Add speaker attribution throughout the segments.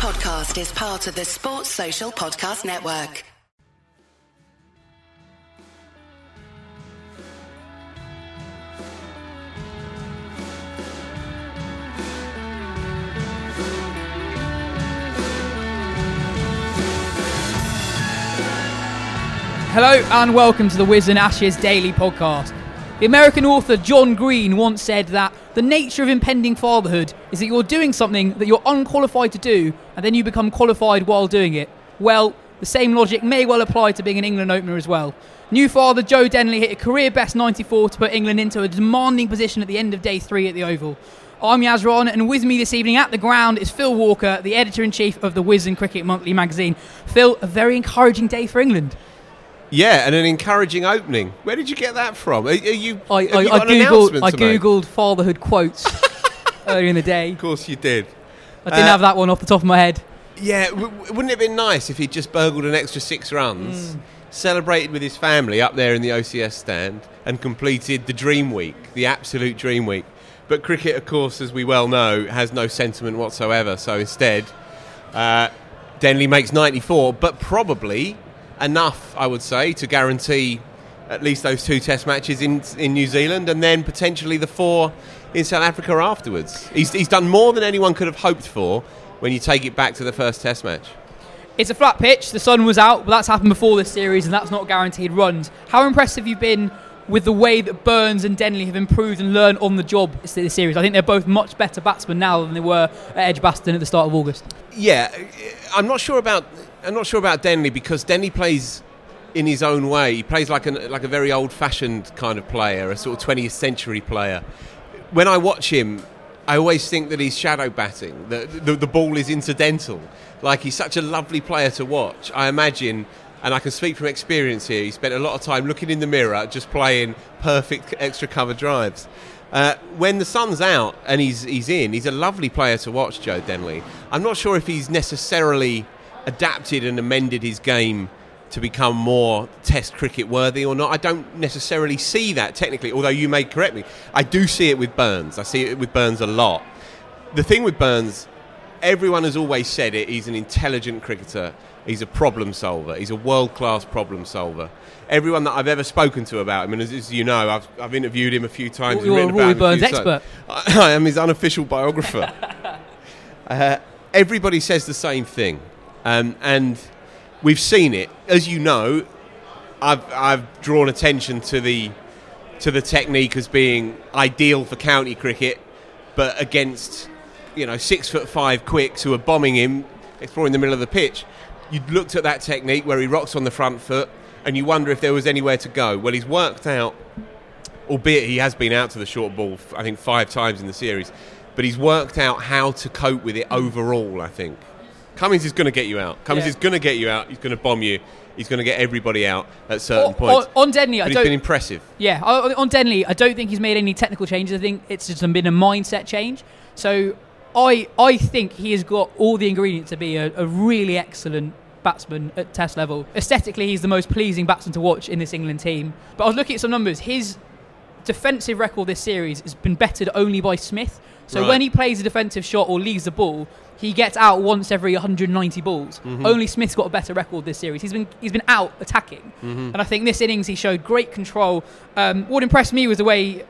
Speaker 1: podcast is part of the Sports Social Podcast Network.
Speaker 2: Hello and welcome to the Wisden Ashes Daily Podcast. The American author John Green once said that the nature of impending fatherhood is that you're doing something that you're unqualified to do and then you become qualified while doing it. Well, the same logic may well apply to being an England opener as well. New father Joe Denly hit a career best 94 to put England into a demanding position at the end of day three at the Oval. I'm Yas Rana, and with me this evening at the ground is Phil Walker, the editor in chief of the Wisden Cricket Monthly magazine. Phil, a very encouraging day for England.
Speaker 3: Yeah, and an encouraging opening. Where did you get that from? Are, are you?
Speaker 2: I, I,
Speaker 3: you
Speaker 2: I googled I googled fatherhood quotes earlier in the day.
Speaker 3: Of course, you did.
Speaker 2: I didn't
Speaker 3: Uh,
Speaker 2: have that one off the top of my head.
Speaker 3: Yeah, w- w- wouldn't it have been nice if he'd just burgled an extra six runs,
Speaker 2: Mm.
Speaker 3: celebrated with his family up there in the OCS stand, and completed the dream week, the absolute dream week? But cricket, of course, as we well know, has no sentiment whatsoever. So instead, uh, Denly makes 94, but probably enough, I would say, to guarantee at least those two Test matches in in New Zealand, and then potentially the four in South Africa afterwards. He's, he's done more than anyone could have hoped for when you take it back to the first Test match.
Speaker 2: It's a flat pitch. The sun was out, but that's happened before this series, and that's not guaranteed runs. How impressive have you've been with the way that Burns and Denly have improved and learned on the job this series. I think they're both much better batsmen now than they were at Edgbaston at the start of August.
Speaker 3: Yeah, I'm not sure about I'm not sure about Denly because Denly plays in his own way. He plays like an like a very old-fashioned kind of player, a sort of 20th century player. When I watch him, I always think that he's shadow batting. That the, the ball is incidental. Like he's such a lovely player to watch. I imagine, and I can speak from experience here. He spent a lot of time looking in the mirror, just playing perfect extra cover drives. Uh, when the sun's out and he's he's in, he's a lovely player to watch, Joe Denly. I'm not sure if he's necessarily adapted and amended his game to become more Test cricket worthy or not. I don't necessarily see that technically, although you may correct me. I do see it with Burns. I see it with Burns a lot. The thing with Burns, everyone has always said it. He's an intelligent cricketer. He's a problem solver. He's a world class problem solver. Everyone that I've ever spoken to about him, and as, as you know, I've, I've interviewed him a few times. and
Speaker 2: You're a
Speaker 3: Rory
Speaker 2: Burns expert.
Speaker 3: I, I am his unofficial biographer. uh, everybody says the same thing, um, and we've seen it. As you know, I've, I've drawn attention to the to the technique as being ideal for county cricket, but against you know six foot five quicks who are bombing him, exploring the middle of the pitch. You looked at that technique where he rocks on the front foot, and you wonder if there was anywhere to go. Well, he's worked out, albeit he has been out to the short ball, I think five times in the series, but he's worked out how to cope with it overall. I think Cummins is going to get you out. Cummins
Speaker 2: Yeah.
Speaker 3: is going to get you out. He's going to bomb you. He's going to get everybody out at certain points.
Speaker 2: on, on Denly, I
Speaker 3: but he's
Speaker 2: don't.
Speaker 3: been impressive.
Speaker 2: Yeah, on on Denly, I don't think he's made any technical changes. I think it's just been a mindset change. So I I think he has got all the ingredients to be a, a really excellent batsman at Test level. Aesthetically, he's the most pleasing batsman to watch in this England team. But I was looking at some numbers. His defensive record this series has been bettered only by Smith. So
Speaker 3: Right.
Speaker 2: when he plays a defensive shot or leaves the ball, he gets out once every 190 balls. Only Smith's got a better record this series. He's been he's been out attacking, and I think this innings he showed great control. Um, what impressed me was the way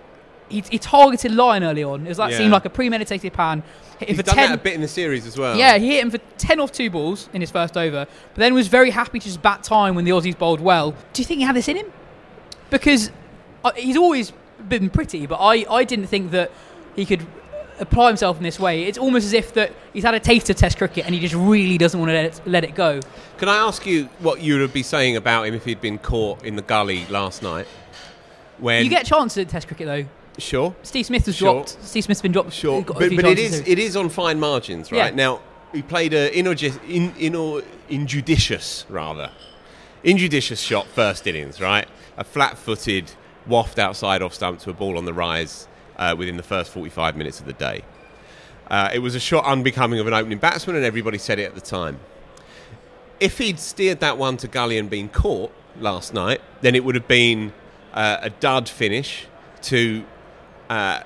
Speaker 2: he, he targeted Lyon early on. It was like
Speaker 3: Yeah.
Speaker 2: seemed like a premeditated pan. Hit
Speaker 3: He's
Speaker 2: for
Speaker 3: done
Speaker 2: 10,
Speaker 3: that a bit in the series as well.
Speaker 2: yeah, he hit him for 10 off two balls in his first over, but then was very happy to just bat time when the Aussies bowled well. Do you think he had this in him? Because uh, he's always been pretty, but I, I didn't think that he could apply himself in this way. It's almost as if that he's had a taste of Test cricket and he just really doesn't want to let it, let it go.
Speaker 3: Can I ask you what you would be saying about him if he'd been caught in the gully last night? When
Speaker 2: you get chances at Test cricket though.
Speaker 3: Sure,
Speaker 2: Steve Smith was
Speaker 3: Sure.
Speaker 2: dropped. Steve Smith's been dropped.
Speaker 3: sure, but, but it is it is on fine margins, right?
Speaker 2: Yeah.
Speaker 3: Now he played a injudici- in, in, injudicious rather injudicious shot first innings, right? A flat-footed waft outside off stump to a ball on the rise uh, within the first 45 minutes of the day. Uh, it was a shot unbecoming of an opening batsman, and everybody said it at the time. If he'd steered that one to gully and been caught last night, then it would have been uh, a dud finish to uh,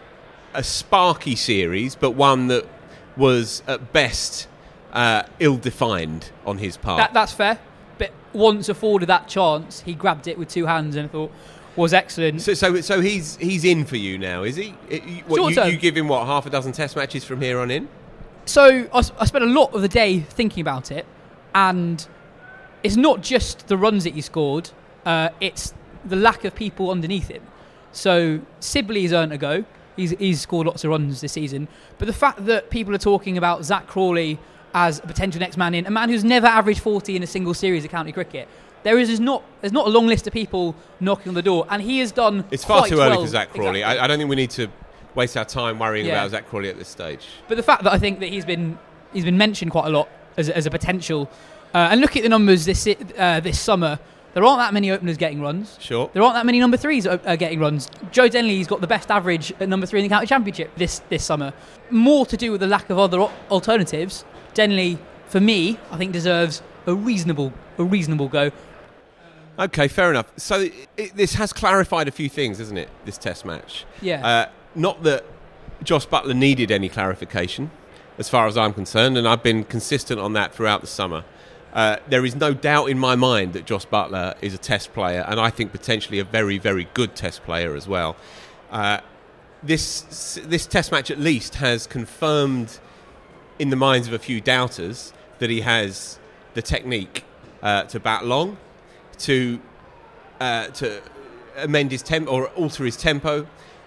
Speaker 3: a sparky series, but one that was at best uh, ill-defined on his part.
Speaker 2: That, that's fair. But once afforded that chance, he grabbed it with two hands and thought was excellent.
Speaker 3: so, so, so he's he's in for you now, is he? You- what, you, you give him what half a dozen Test matches from here on in?
Speaker 2: So I spent a lot of the day thinking about it, and it's not just the runs that he scored; uh, it's the lack of people underneath him. So Sibley's earned a go. He's, he's scored lots of runs this season, but the fact that people are talking about Zak Crawley as a potential next man in, a man who's never averaged 40 in a single series of county cricket, there is, is not there's not a long list of people knocking on the door, and he has done.
Speaker 3: It's far too early
Speaker 2: well.
Speaker 3: for Zak Crawley.
Speaker 2: Exactly.
Speaker 3: I, I don't think we need to waste our time worrying
Speaker 2: Yeah.
Speaker 3: about Zak Crawley at this stage.
Speaker 2: But the fact that I think that he's been he's been mentioned quite a lot as, a- as a potential, uh, and look at the numbers this uh, this summer. There aren't that many openers getting runs.
Speaker 3: Sure.
Speaker 2: There aren't that many number threes uh, getting runs. Joe Denly's got the best average at number three in the county championship this this summer. More to do with the lack of other alternatives. Denly, for me, I think deserves a reasonable a reasonable go.
Speaker 3: Okay, fair enough. So it, this has clarified a few things, isn't it? This Test match.
Speaker 2: Yeah.
Speaker 3: Uh, not that Josh Buttler needed any clarification, as far as I'm concerned, and I've been consistent on that throughout the summer. Uh, there is no doubt in my mind that Josh Buttler is a Test player, and I think potentially a very, very good Test player as well. Uh, this this Test match at least has confirmed in the minds of a few doubters that he has the technique uh, to bat long, to uh, to amend his tempo or alter his tempo.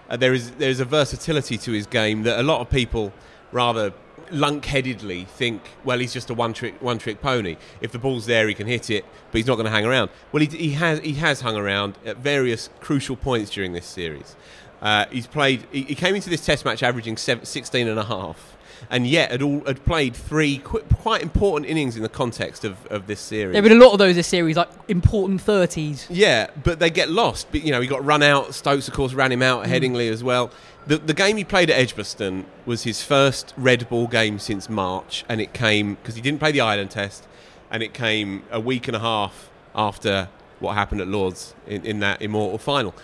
Speaker 3: Uh, there is there is a versatility to his game that a lot of people rather lunk-headedly think, well, he's just a one-trick one-trick pony. If the ball's there, he can hit it, but he's not going to hang around. Well, he, he has he has hung around at various crucial points during this series. Uh, he's played. He, he came into this Test match averaging seven, 16 and a half, and yet had, all, had played three qu- quite important innings in the context of, of this series.
Speaker 2: there have been a lot of those this series, like important thirties.
Speaker 3: Yeah, but they get lost. But, you know, he got run out. Stokes, of course, ran him out at Headingley as well. The, the game he played at Edgbaston was his first red ball game since March, and it came because he didn't play the Ireland Test, and it came a week and a half after what happened at Lords in, in that immortal final.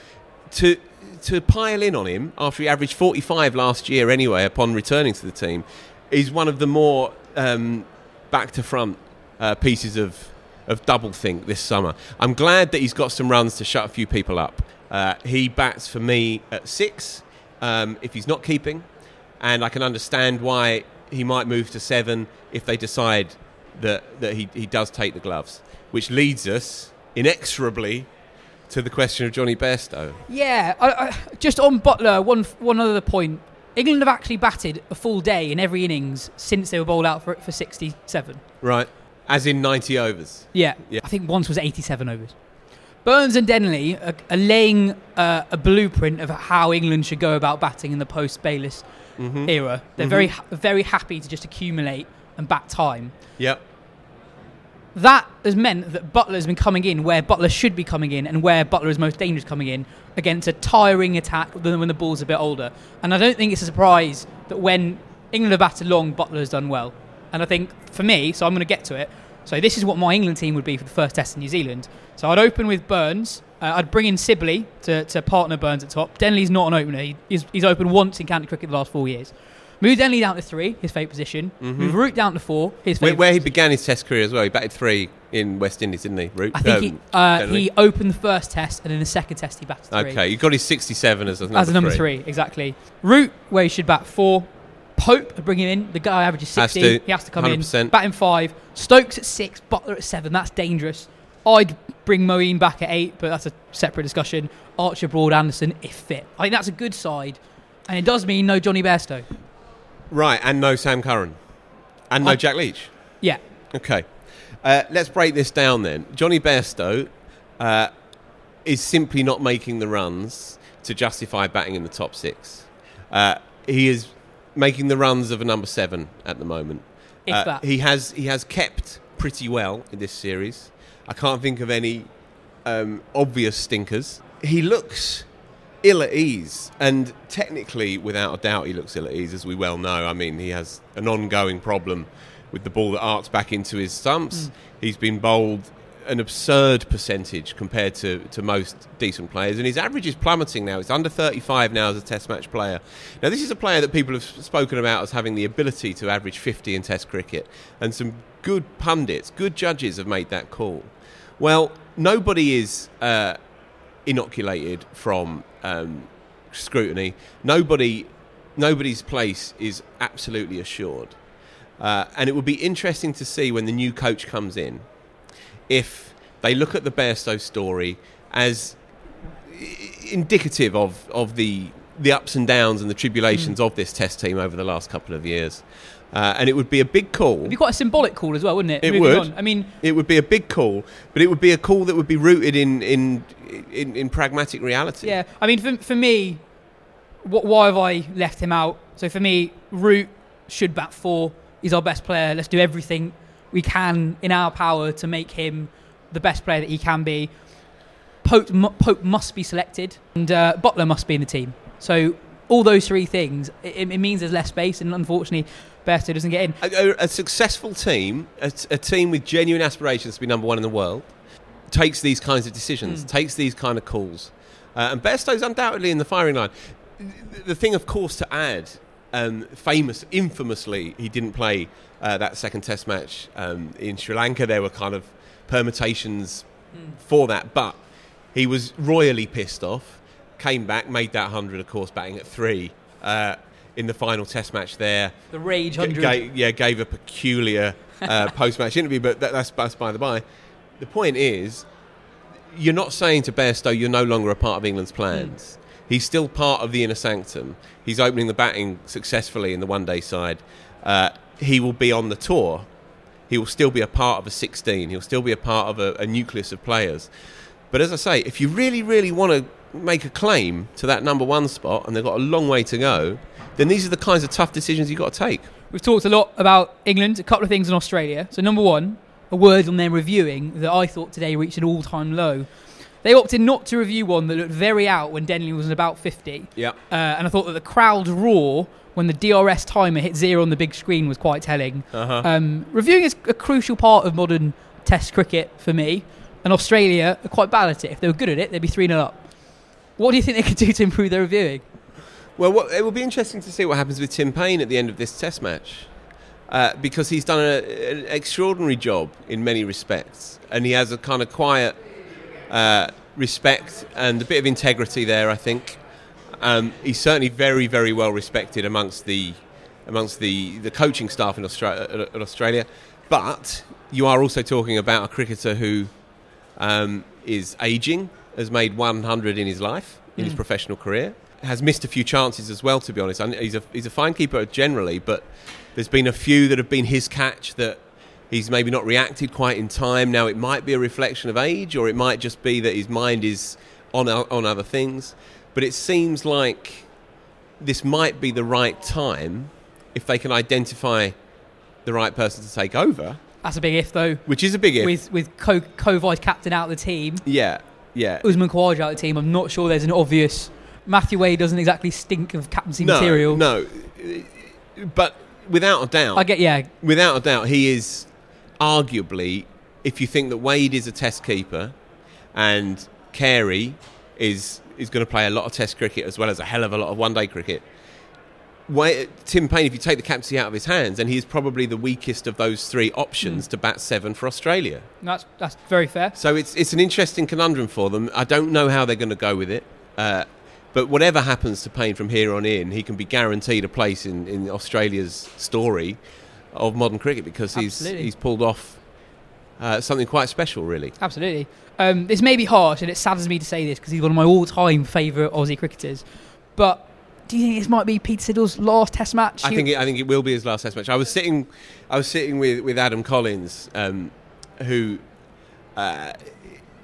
Speaker 3: To to pile in on him after he averaged 45 last year anyway upon returning to the team is one of the more um, back to front uh, pieces of of double think this summer. I'm glad that he's got some runs to shut a few people up. Uh, he bats for me at six um, if he's not keeping, and I can understand why he might move to seven if they decide that that he, he does take the gloves, which leads us inexorably to the question of Jonny Bairstow.
Speaker 2: Yeah, I, I, just on Buttler, one one other point. England have actually batted a full day in every innings since they were bowled out for for 67.
Speaker 3: Right. As in 90 overs.
Speaker 2: Yeah,
Speaker 3: Yeah.
Speaker 2: I think once was 87 overs. Burns and Denly are, are laying uh, a blueprint of how England should go about batting in the post Bayliss
Speaker 3: Mm-hmm.
Speaker 2: era. They're very ha- very happy to just accumulate and bat time.
Speaker 3: Yep.
Speaker 2: That has meant that Buttler has been coming in where Buttler should be coming in and where Buttler is most dangerous coming in against a tiring attack when the ball's a bit older. And I don't think it's a surprise that when England have batted long, Buttler has done well. And I think for me, so I'm going to get to it. So this is what my England team would be for the first test in New Zealand. So I'd open with Burns. Uh, I'd bring in Sibley to, to partner Burns at top. Denly's not an opener. He, he's, he's opened once in county cricket the last four years. Move Denly down to three, his favourite position. Move Root down to four, his
Speaker 3: Where,
Speaker 2: favourite
Speaker 3: where he began his Test career as well. He batted three in West Indies, didn't he? Root?
Speaker 2: I think
Speaker 3: Um,
Speaker 2: he, uh, he opened the first test and in the second test he batted three.
Speaker 3: Okay, you got his 67 as a number,
Speaker 2: As a number three. exactly. Root, where he should bat four. Pope, bring him in. The guy averages
Speaker 3: Has
Speaker 2: 60. He has to come
Speaker 3: 100%.
Speaker 2: in. Batting five. Stokes at six. Buttler at seven. That's dangerous. I'd bring Moeen back at eight, but that's a separate discussion. Archer, Broad, Anderson, if fit. I think that's a good side. And it does mean no Jonny Bairstow.
Speaker 3: Right, and no Sam Curran. And no
Speaker 2: I-
Speaker 3: Jack Leach.
Speaker 2: Yeah.
Speaker 3: Okay. Uh, let's break this down then. Jonny Bairstow uh, is simply not making the runs to justify batting in the top six. Uh, he is making the runs of a number seven at the moment. Uh. He has he has kept pretty well in this series. I can't think of any um, obvious stinkers. He looks ill at ease, and technically, without a doubt, he looks ill at ease, as we well know. I mean, he has an ongoing problem with the ball that arcs back into his stumps. He's been bowled an absurd percentage compared to, to most decent players, and his average is plummeting now. It's under 35 now as a Test match player. Now, this is a player that people have spoken about as having the ability to average 50 in Test cricket, and some good pundits, good judges have made that call. Well, nobody is uh, inoculated from um, scrutiny. Nobody, nobody's place is absolutely assured. Uh, and it would be interesting to see when the new coach comes in if they look at the Bairstow story as indicative of, of the the ups and downs and the tribulations mm. of this test team over the last couple of years. Uh, and it would be a big call.
Speaker 2: It'd be quite a symbolic call as well, wouldn't it?
Speaker 3: It would.
Speaker 2: On. I mean,
Speaker 3: it would be a big call, but it would be a call that would be rooted in in in, in pragmatic reality.
Speaker 2: Yeah, I mean, for, for me, what, why have I left him out? So for me, Root should bat four. He's our best player. Let's do everything we can in our power to make him the best player that he can be. Pope, Pope must be selected, and uh, Buttler must be in the team. So all those three things, it, it means there's less space, and unfortunately, Bairstow doesn't get in.
Speaker 3: A, a successful team, a, a, team with genuine aspirations to be number one in the world, takes these kinds of decisions, mm. takes these kind of calls, uh, and Bairstow's undoubtedly in the firing line. The thing, of course, to add, um, famous, infamously, he didn't play uh, that second Test match um, in Sri Lanka. There were kind of permutations mm. for that, but he was royally pissed off. Came back, made that hundred, of course, batting at three uh, in the final Test match there.
Speaker 2: The rage hundred,
Speaker 3: G- yeah, gave a peculiar uh, post-match interview, but that, that's, that's by the by. The point is, you're not saying to Bairstow you're no longer a part of England's plans. Mm. He's still part of the inner sanctum. He's opening the batting successfully in the one-day side. Uh, he will be on the tour. He will still be a part of a 16. He'll still be a part of a, a nucleus of players. But as I say, if you really, really want to make a claim to that number one spot, and they've got a long way to go, then these are the kinds of tough decisions you've got to take.
Speaker 2: We've talked a lot about England, a couple of things in Australia. So, number one, a word on their reviewing that I thought today reached an all time low. They opted not to review one that looked very out when Denly was about 50.
Speaker 3: Yeah.
Speaker 2: Uh, and I thought that the crowd's roar when the DRS timer hit zero on the big screen was quite telling.
Speaker 3: Uh-huh.
Speaker 2: Um, reviewing is a crucial part of modern Test cricket for me. And Australia are quite bad at it. If they were good at it, they'd be 3 0 up. What do you think they could do to improve their reviewing?
Speaker 3: Well, what, it will be interesting to see what happens with Tim Paine at the end of this Test match. Uh, because he's done a, an extraordinary job in many respects. And he has a kind of quiet uh, respect and a bit of integrity there, I think. Um, he's certainly very, very well respected amongst the amongst the, the coaching staff in Australia, uh, Australia. But you are also talking about a cricketer who um, is aging, has made 100 in his life, in mm. his professional career, has missed a few chances as well, to be honest. He's a, he's a fine keeper generally, but there's been a few that have been his catch that he's maybe not reacted quite in time. Now, it might be a reflection of age, or it might just be that his mind is on, on other things. But it seems like this might be the right time if they can identify the right person to take over.
Speaker 2: That's a big if, though.
Speaker 3: Which is a big if.
Speaker 2: With with co vice captain out of the team.
Speaker 3: Yeah, yeah.
Speaker 2: Usman Khawaja out of the team. I'm not sure there's an obvious. Matthew Wade doesn't exactly stink of captaincy
Speaker 3: no,
Speaker 2: material.
Speaker 3: No, but without a doubt,
Speaker 2: I get yeah.
Speaker 3: Without a doubt, he is arguably, if you think that Wade is a Test keeper, and Carey is is going to play a lot of Test cricket as well as a hell of a lot of one day cricket. Tim Paine, if you take the captaincy out of his hands, and he's probably the weakest of those three options mm. to bat seven for Australia.
Speaker 2: That's that's very fair.
Speaker 3: So it's it's an interesting conundrum for them. I don't know how they're going to go with it, uh, but whatever happens to Paine from here on in, he can be guaranteed a place in, in Australia's story of modern cricket because he's Absolutely. he's pulled off uh, something quite special, really.
Speaker 2: Absolutely. Um, this may be harsh, and it saddens me to say this because he's one of my all-time favourite Aussie cricketers. But do you think this might be Pete Siddle's last Test match?
Speaker 3: I think it, I think it will be his last Test match. I was sitting, I was sitting with, with Adam Collins, um, who uh,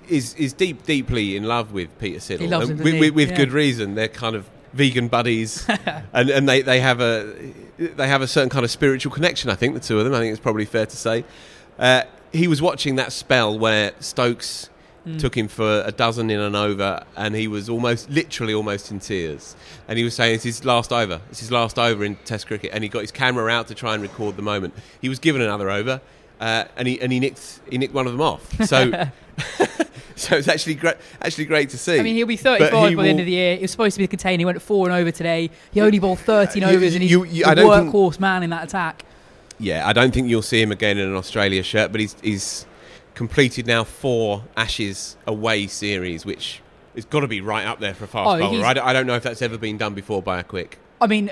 Speaker 3: is is deep deeply in love with Peter Siddle,
Speaker 2: he loves him,
Speaker 3: with, with, with
Speaker 2: yeah.
Speaker 3: good reason. They're kind of vegan buddies, and and they, they have a they have a certain kind of spiritual connection. I think the two of them. I think it's probably fair to say. Uh, he was watching that spell where Stokes mm. took him for a dozen in an over, and he was almost, literally, almost in tears. And he was saying it's his last over. It's his last over in Test cricket, and he got his camera out to try and record the moment. He was given another over. Uh, and he and he nicked he nicked one of them off. So. so it's actually great, actually great to see.
Speaker 2: I mean, he'll be 35 by
Speaker 3: he
Speaker 2: the end of the year. He was supposed to be the container. He went four and over today. He only bowled 13
Speaker 3: You-
Speaker 2: overs, and he's
Speaker 3: you- you-
Speaker 2: the
Speaker 3: I don't think-
Speaker 2: workhorse man in that attack.
Speaker 3: Yeah, I don't think you'll see him again in an Australia shirt, but he's he's completed now four Ashes away series, which has got to be right up there for a fast
Speaker 2: Oh,
Speaker 3: bowler. I don't, I don't know if that's ever been done before by a quick.
Speaker 2: I mean,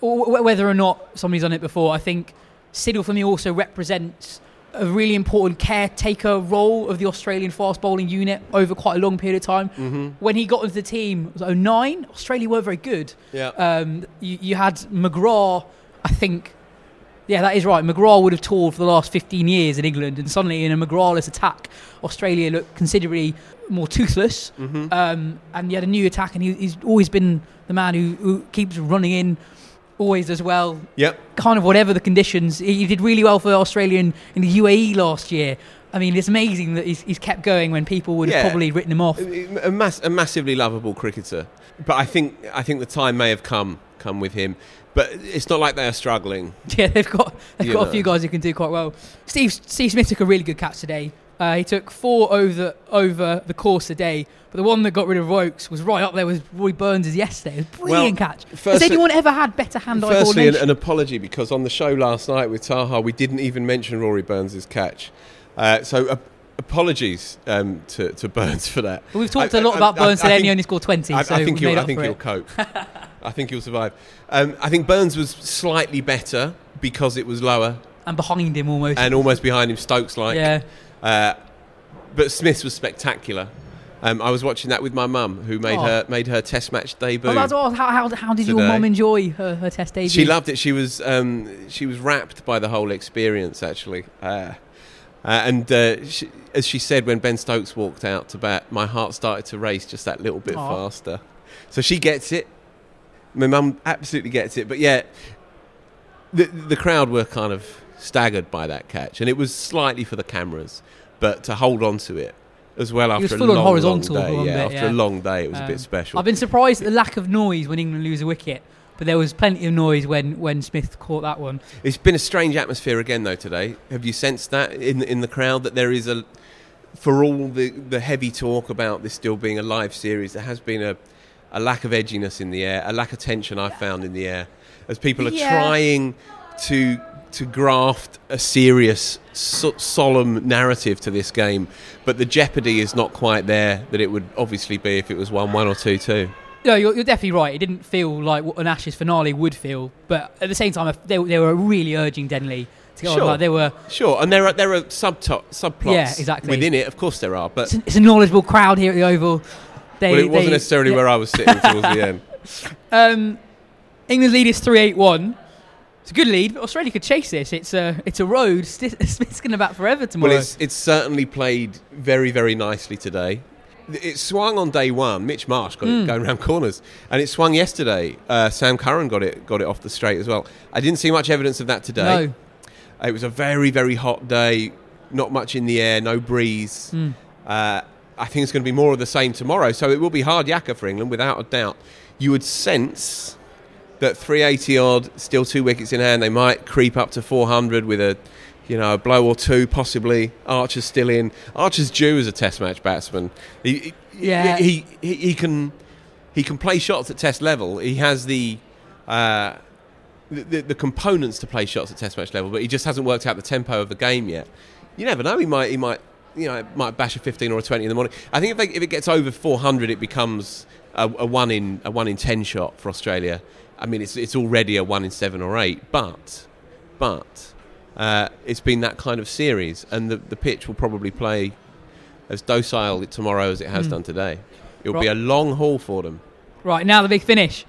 Speaker 2: whether or not somebody's done it before, I think Siddle for me also represents a really important caretaker role of the Australian fast bowling unit over quite a long period of time.
Speaker 3: Mm-hmm.
Speaker 2: When he got into the team, it was 09, Australia were very good.
Speaker 3: Yeah.
Speaker 2: Um, you, you had McGrath, I think. Yeah, that is right. McGrath would have toured for the last 15 years in England, and suddenly in a McGrath-less attack, Australia looked considerably more toothless.
Speaker 3: Mm-hmm.
Speaker 2: Um, and you had a new attack, and he, he's always been the man who, who keeps running in, always as well.
Speaker 3: Yep.
Speaker 2: Kind of whatever the conditions. He, did really well for Australia in, in the UAE last year. I mean, it's amazing that he's, he's kept going when people would have probably written him off.
Speaker 3: A, a mass, a massively lovable cricketer, but I think I think the time may have come come with him. But it's not like they are struggling.
Speaker 2: Yeah, they've got they've
Speaker 3: You
Speaker 2: got a few guys who can do quite well. Steve Steve Smith took a really good catch today. Uh, he took four over over the course a day, but the one that got rid of Woakes was right up there with Rory Burns' yesterday. It was a brilliant
Speaker 3: Well,
Speaker 2: catch. Has anyone ever had better hand-eye
Speaker 3: Firstly, an, an apology because on the show last night with Taha, we didn't even mention Rory Burns' catch. Uh, so uh, apologies um, to, to Burns for that.
Speaker 2: We've talked
Speaker 3: I-
Speaker 2: a lot
Speaker 3: I-
Speaker 2: about
Speaker 3: I-
Speaker 2: Burns today, and he only scored 20,
Speaker 3: I,
Speaker 2: so
Speaker 3: I think he'll, I think he'll cope. I think he'll survive. Um, I think Burns was slightly better because it was lower
Speaker 2: And behind him almost.
Speaker 3: and almost behind him, Stokes like.
Speaker 2: yeah.
Speaker 3: Uh, but Smith was spectacular. Um, I was watching that with my mum, who made
Speaker 2: Oh.
Speaker 3: her made her Test match debut.
Speaker 2: Well, that's. How, how, how did your mum enjoy her, her test debut?
Speaker 3: She loved it. She was um, she was wrapped by the whole experience, actually. Uh, uh, and uh, she, as she said, when Ben Stokes walked out to bat, my heart started to race just that little bit faster. So she gets it. My mum absolutely gets it. But yeah, the the crowd were kind of staggered by that catch, and it was slightly for the cameras, but to hold on to it as well after a
Speaker 2: on
Speaker 3: long, long day. yeah,
Speaker 2: bit,
Speaker 3: after
Speaker 2: yeah.
Speaker 3: a long day, it was a
Speaker 2: Um,
Speaker 3: bit special.
Speaker 2: I've been surprised at the lack of noise when England lose a wicket, but there was plenty of noise when, when Smith caught that one.
Speaker 3: It's been a strange atmosphere again, though. Today, have you sensed that in in the crowd that there is a, for all the the heavy talk about this still being a live series, there has been a, a lack of edginess in the air, a lack of tension I've found in the air, as people are
Speaker 2: Yeah.
Speaker 3: trying to to graft a serious, so, solemn narrative to this game, but the jeopardy is not quite there that it would obviously be if it was one one or two two.
Speaker 2: No, you're, you're definitely right. It didn't feel like what an Ashes finale would feel, but at the same time, they, they were really urging Denly to get
Speaker 3: Sure.
Speaker 2: on. Like, they were.
Speaker 3: Sure, and there are there are subtop, subplots
Speaker 2: Yeah, exactly.
Speaker 3: within it. Of course, there are, but
Speaker 2: It's, a- it's a knowledgeable crowd here at the Oval. They,
Speaker 3: well, it wasn't
Speaker 2: they-
Speaker 3: necessarily
Speaker 2: yeah.
Speaker 3: where I was sitting towards the end.
Speaker 2: Um, England's lead is three eight one. It's a good lead, but Australia could chase this. It's a it's a road. Smith's going to bat forever tomorrow.
Speaker 3: Well, it's it's certainly played very very nicely today. It swung on day one. Mitch Marsh got
Speaker 2: Hmm.
Speaker 3: it going around corners, and it swung yesterday. Uh, Sam Curran got it got it off the straight as well. I didn't see much evidence of that today.
Speaker 2: no.
Speaker 3: It was a very very hot day. Not much in the air, no breeze.
Speaker 2: Hmm.
Speaker 3: Uh, I think it's going to be more of the same tomorrow. So it will be hard yakka for England without a doubt. You would sense that 380 odd, still two wickets in hand. They might creep up to 400 with a, you know, a blow or two possibly. Archer's still in. Archer's due as a Test match batsman. He, he-
Speaker 2: Yeah.
Speaker 3: he, he, he can he can play shots at Test level. He has the. Uh, the, the, components to play shots at Test match level, but he just hasn't worked out the tempo of the game yet. You never know. He might. He might. You know, might bash a 15 or a 20 in the morning. I think if, they, if it gets over 400, it becomes a, a one in a one in 10 shot for Australia. I mean, it's it's already a one in seven or eight, but but uh, it's been that kind of series, and the the pitch will probably play as docile tomorrow as it has
Speaker 2: Hmm.
Speaker 3: done today. It'll be a long haul for them.
Speaker 2: Right now, the big finish.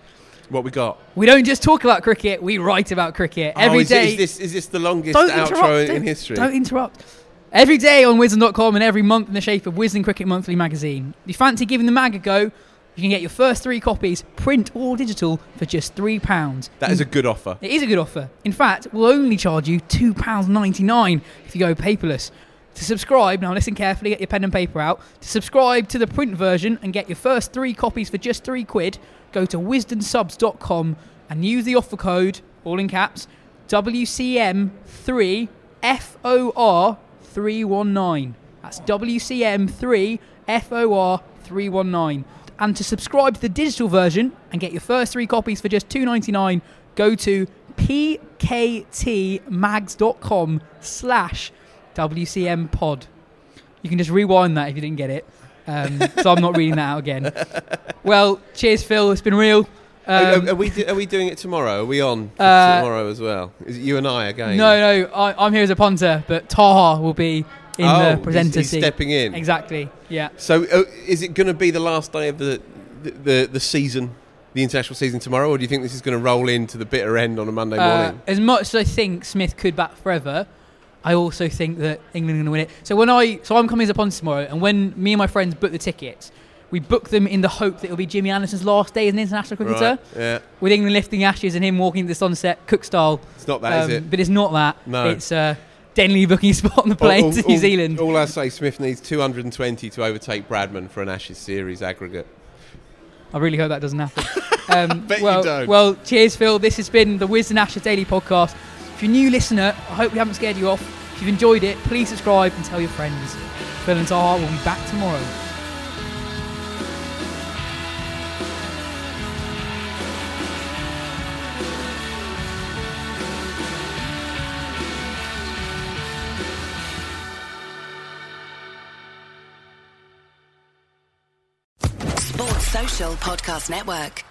Speaker 3: What we got?
Speaker 2: We don't just talk about cricket; we write about cricket
Speaker 3: oh,
Speaker 2: every
Speaker 3: is,
Speaker 2: day.
Speaker 3: is this is this the longest
Speaker 2: don't
Speaker 3: outro in, in history?
Speaker 2: Don't interrupt. Every day on Wisden.com and every month in the shape of Wisden Cricket Monthly magazine. If you fancy giving the mag a go, you can get your first three copies, print or digital, for just £3.
Speaker 3: That is a good offer.
Speaker 2: It is a good offer. In fact, we'll only charge you £2.99 if you go paperless. To subscribe, now listen carefully, get your pen and paper out. To subscribe to the print version and get your first three copies for just three quid, go to wisdensubs.com and use the offer code, all in caps, WCM3 FOR 319. That's WCM3 FOR 319. And to subscribe to the digital version and get your first three copies for just $2.99, go to pktmags.com slash WCM pod. You can just rewind that if you didn't get it. Um, so I'm not reading that out again. Well, cheers, Phil. It's been real.
Speaker 3: Are-
Speaker 2: Um,
Speaker 3: are, are we do- are we doing it tomorrow? Are we on
Speaker 2: Uh,
Speaker 3: tomorrow as well? Is it you and I again?
Speaker 2: no, no, I, I'm here as a punter, but Taha will be in
Speaker 3: oh,
Speaker 2: the
Speaker 3: he's-
Speaker 2: presenter
Speaker 3: he's,
Speaker 2: seat.
Speaker 3: stepping in.
Speaker 2: Exactly. Yeah.
Speaker 3: So, uh, is it going to be the last day of the, the the the season, the international season tomorrow, or do you think this is going to roll into the bitter end on a Monday
Speaker 2: Uh,
Speaker 3: morning?
Speaker 2: as much as I think Smith could bat forever, I also think that England are going to win it. So when I, so I'm coming as a tomorrow, and when me and my friends book the tickets, we book them in the hope that it'll be Jimmy Anderson's last day as an international cricketer,
Speaker 3: Right? Yeah,
Speaker 2: with England lifting ashes and him walking to the sunset, Cook style.
Speaker 3: it's not that, is
Speaker 2: Um,
Speaker 3: it?
Speaker 2: But it's not that.
Speaker 3: No.
Speaker 2: It's uh, Denly booking spot on the plane
Speaker 3: All-
Speaker 2: to
Speaker 3: all-
Speaker 2: New Zealand.
Speaker 3: All I say, Smith needs 220 to overtake Bradman for an Ashes series aggregate.
Speaker 2: I really hope that doesn't happen. Um, well, well, cheers, Phil. This has been the Wisden Ashes Daily Podcast. If you're a new listener, I hope we haven't scared you off. If you've enjoyed it, please subscribe and tell your friends. Phil and Taha will be back tomorrow.
Speaker 1: Podcast Network.